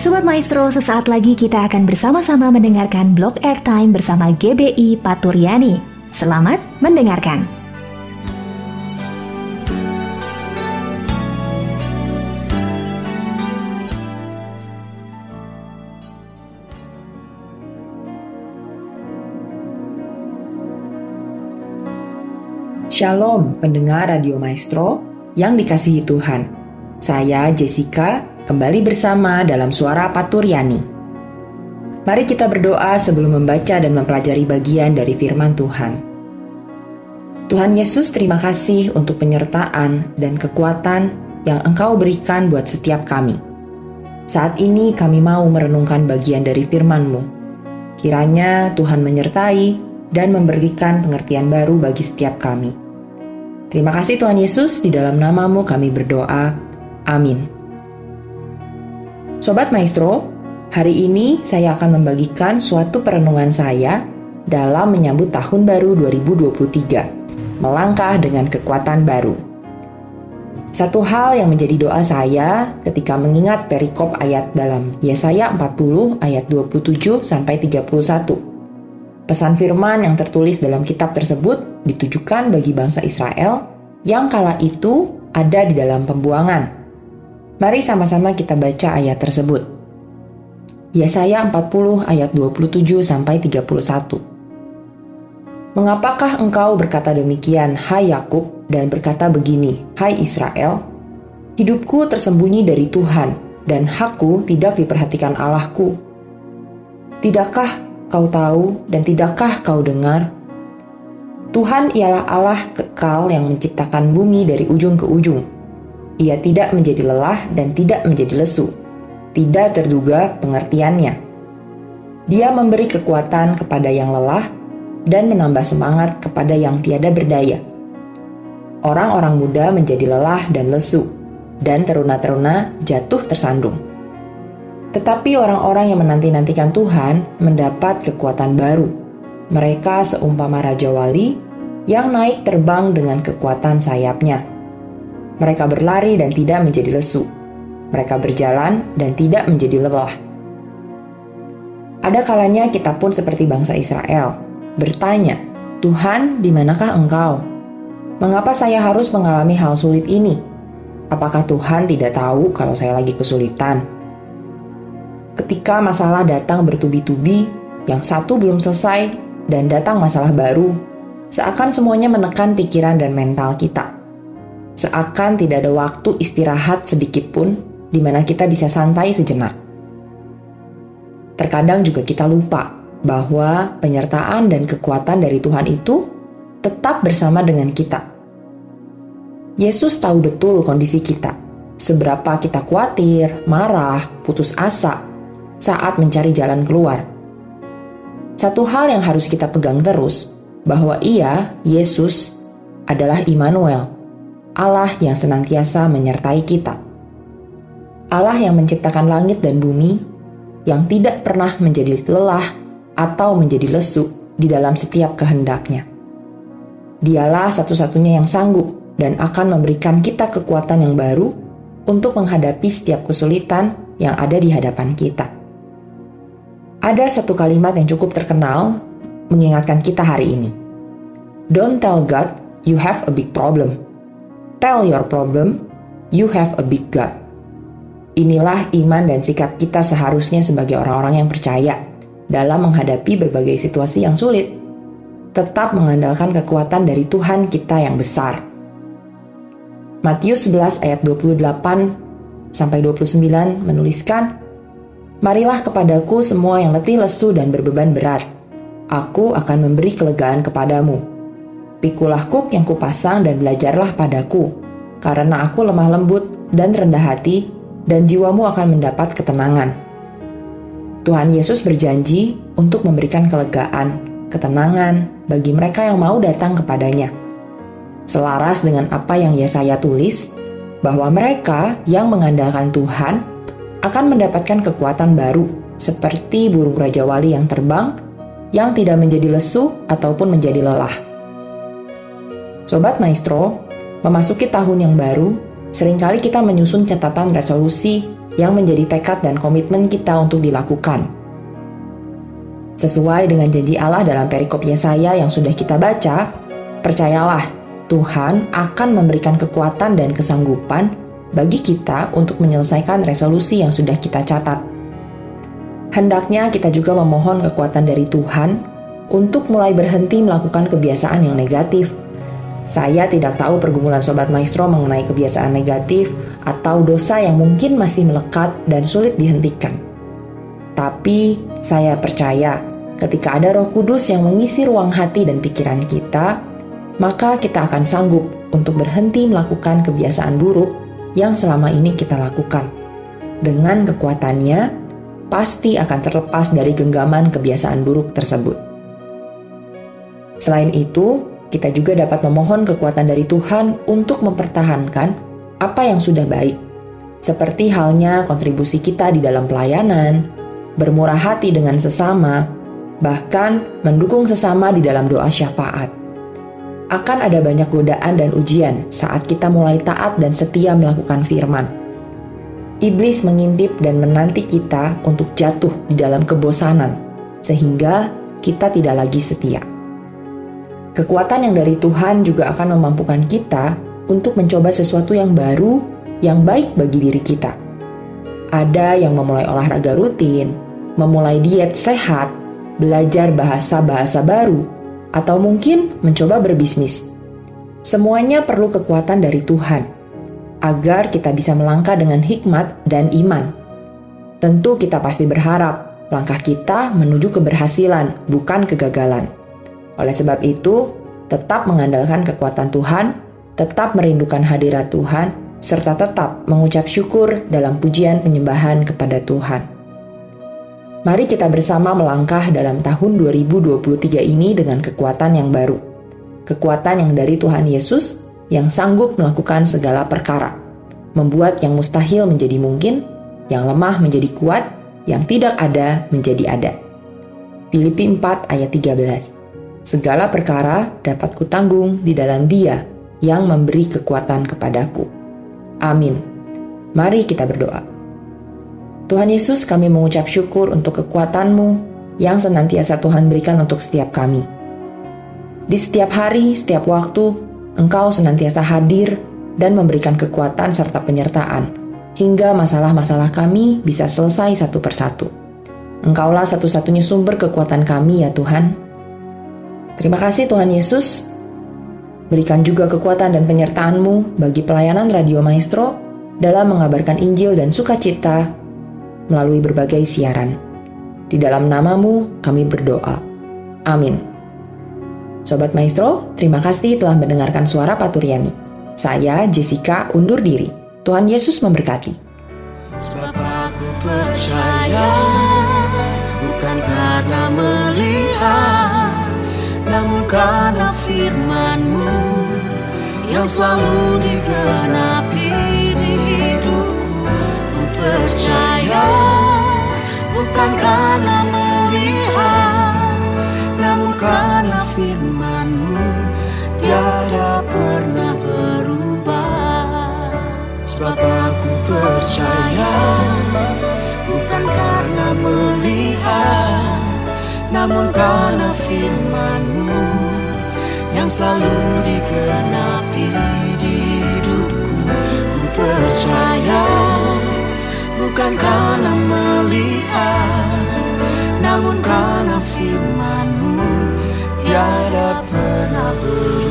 Sobat Maestro, sesaat lagi kita akan bersama-sama mendengarkan blog airtime bersama GBI Paturyani. Selamat mendengarkan. Shalom pendengar Radio Maestro yang dikasihi Tuhan. Saya Jessica kembali bersama dalam suara Paturyani. Mari kita berdoa sebelum membaca dan mempelajari bagian dari firman Tuhan. Tuhan Yesus, terima kasih untuk penyertaan dan kekuatan yang Engkau berikan buat setiap kami. Saat ini kami mau merenungkan bagian dari firman-Mu. Kiranya Tuhan menyertai dan memberikan pengertian baru bagi setiap kami. Terima kasih Tuhan Yesus, di dalam namamu kami berdoa. Amin. Sobat Maestro, hari ini saya akan membagikan suatu perenungan saya dalam menyambut tahun baru 2023, melangkah dengan kekuatan baru. Satu hal yang menjadi doa saya ketika mengingat perikop ayat dalam Yesaya 40 ayat 27 sampai 31. Pesan firman yang tertulis dalam kitab tersebut ditujukan bagi bangsa Israel yang kala itu ada di dalam pembuangan Mari sama-sama kita baca ayat tersebut. Yesaya 40 ayat 27 sampai 31. Mengapakah engkau berkata demikian, hai Yakub, dan berkata begini, hai Israel? Hidupku tersembunyi dari Tuhan, dan hakku tidak diperhatikan Allahku. Tidakkah kau tahu dan tidakkah kau dengar? Tuhan ialah Allah kekal yang menciptakan bumi dari ujung ke ujung ia tidak menjadi lelah dan tidak menjadi lesu. Tidak terduga pengertiannya. Dia memberi kekuatan kepada yang lelah dan menambah semangat kepada yang tiada berdaya. Orang-orang muda menjadi lelah dan lesu, dan teruna-teruna jatuh tersandung. Tetapi orang-orang yang menanti-nantikan Tuhan mendapat kekuatan baru. Mereka seumpama Raja Wali yang naik terbang dengan kekuatan sayapnya. Mereka berlari dan tidak menjadi lesu. Mereka berjalan dan tidak menjadi lelah. Ada kalanya kita pun seperti bangsa Israel, bertanya, Tuhan, di manakah engkau? Mengapa saya harus mengalami hal sulit ini? Apakah Tuhan tidak tahu kalau saya lagi kesulitan? Ketika masalah datang bertubi-tubi, yang satu belum selesai dan datang masalah baru, seakan semuanya menekan pikiran dan mental kita. Seakan tidak ada waktu istirahat sedikit pun di mana kita bisa santai sejenak. Terkadang juga kita lupa bahwa penyertaan dan kekuatan dari Tuhan itu tetap bersama dengan kita. Yesus tahu betul kondisi kita, seberapa kita khawatir, marah, putus asa saat mencari jalan keluar. Satu hal yang harus kita pegang terus, bahwa Ia, Yesus, adalah Immanuel, Allah yang senantiasa menyertai kita. Allah yang menciptakan langit dan bumi, yang tidak pernah menjadi lelah atau menjadi lesu di dalam setiap kehendaknya. Dialah satu-satunya yang sanggup dan akan memberikan kita kekuatan yang baru untuk menghadapi setiap kesulitan yang ada di hadapan kita. Ada satu kalimat yang cukup terkenal mengingatkan kita hari ini. Don't tell God you have a big problem tell your problem, you have a big God. Inilah iman dan sikap kita seharusnya sebagai orang-orang yang percaya dalam menghadapi berbagai situasi yang sulit. Tetap mengandalkan kekuatan dari Tuhan kita yang besar. Matius 11 ayat 28 sampai 29 menuliskan, Marilah kepadaku semua yang letih lesu dan berbeban berat. Aku akan memberi kelegaan kepadamu Pikulah kuk yang kupasang dan belajarlah padaku, karena aku lemah lembut dan rendah hati, dan jiwamu akan mendapat ketenangan. Tuhan Yesus berjanji untuk memberikan kelegaan, ketenangan bagi mereka yang mau datang kepadanya. Selaras dengan apa yang Yesaya tulis, bahwa mereka yang mengandalkan Tuhan akan mendapatkan kekuatan baru, seperti burung Raja Wali yang terbang, yang tidak menjadi lesu ataupun menjadi lelah. Sobat Maestro, memasuki tahun yang baru, sering kali kita menyusun catatan resolusi yang menjadi tekad dan komitmen kita untuk dilakukan. Sesuai dengan janji Allah dalam perikop Yesaya yang sudah kita baca, percayalah Tuhan akan memberikan kekuatan dan kesanggupan bagi kita untuk menyelesaikan resolusi yang sudah kita catat. Hendaknya kita juga memohon kekuatan dari Tuhan untuk mulai berhenti melakukan kebiasaan yang negatif. Saya tidak tahu pergumulan Sobat Maestro mengenai kebiasaan negatif atau dosa yang mungkin masih melekat dan sulit dihentikan. Tapi saya percaya ketika ada roh kudus yang mengisi ruang hati dan pikiran kita, maka kita akan sanggup untuk berhenti melakukan kebiasaan buruk yang selama ini kita lakukan. Dengan kekuatannya, pasti akan terlepas dari genggaman kebiasaan buruk tersebut. Selain itu, kita juga dapat memohon kekuatan dari Tuhan untuk mempertahankan apa yang sudah baik, seperti halnya kontribusi kita di dalam pelayanan, bermurah hati dengan sesama, bahkan mendukung sesama di dalam doa syafaat. Akan ada banyak godaan dan ujian saat kita mulai taat dan setia melakukan firman. Iblis mengintip dan menanti kita untuk jatuh di dalam kebosanan, sehingga kita tidak lagi setia. Kekuatan yang dari Tuhan juga akan memampukan kita untuk mencoba sesuatu yang baru, yang baik bagi diri kita. Ada yang memulai olahraga rutin, memulai diet sehat, belajar bahasa-bahasa baru, atau mungkin mencoba berbisnis. Semuanya perlu kekuatan dari Tuhan agar kita bisa melangkah dengan hikmat dan iman. Tentu, kita pasti berharap langkah kita menuju keberhasilan, bukan kegagalan. Oleh sebab itu, tetap mengandalkan kekuatan Tuhan, tetap merindukan hadirat Tuhan, serta tetap mengucap syukur dalam pujian penyembahan kepada Tuhan. Mari kita bersama melangkah dalam tahun 2023 ini dengan kekuatan yang baru. Kekuatan yang dari Tuhan Yesus yang sanggup melakukan segala perkara, membuat yang mustahil menjadi mungkin, yang lemah menjadi kuat, yang tidak ada menjadi ada. Filipi 4 ayat 13 Segala perkara dapat kutanggung di dalam Dia yang memberi kekuatan kepadaku. Amin. Mari kita berdoa. Tuhan Yesus, kami mengucap syukur untuk kekuatan-Mu yang senantiasa Tuhan berikan untuk setiap kami. Di setiap hari, setiap waktu, Engkau senantiasa hadir dan memberikan kekuatan serta penyertaan, hingga masalah-masalah kami bisa selesai satu persatu. Engkaulah satu-satunya sumber kekuatan kami ya Tuhan. Terima kasih Tuhan Yesus. Berikan juga kekuatan dan penyertaan-Mu bagi pelayanan Radio Maestro dalam mengabarkan Injil dan sukacita melalui berbagai siaran. Di dalam namamu kami berdoa. Amin. Sobat Maestro, terima kasih telah mendengarkan suara Paturiani. Saya Jessica undur diri. Tuhan Yesus memberkati. Sebab aku percaya bukan karena melihat karena firmanmu yang selalu digenapi di hidupku. Ku percaya bukan karena melihat Namun karena firmanmu tiada pernah berubah. Sebab aku percaya bukan karena melihat namun karena firmanmu selalu digenapi di hidupku. Ku percaya bukan karena melihat Namun karena firmanmu tiada pernah berubah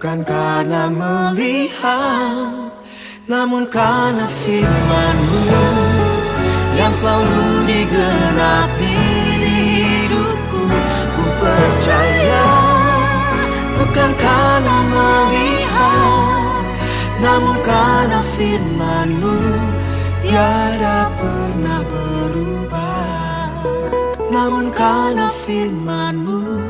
Bukan karena melihat Namun karena firmanmu Yang selalu digenapi di hidupku. Ku percaya Bukan karena melihat Namun karena firmanmu Tiada pernah berubah. Namun karena firmanmu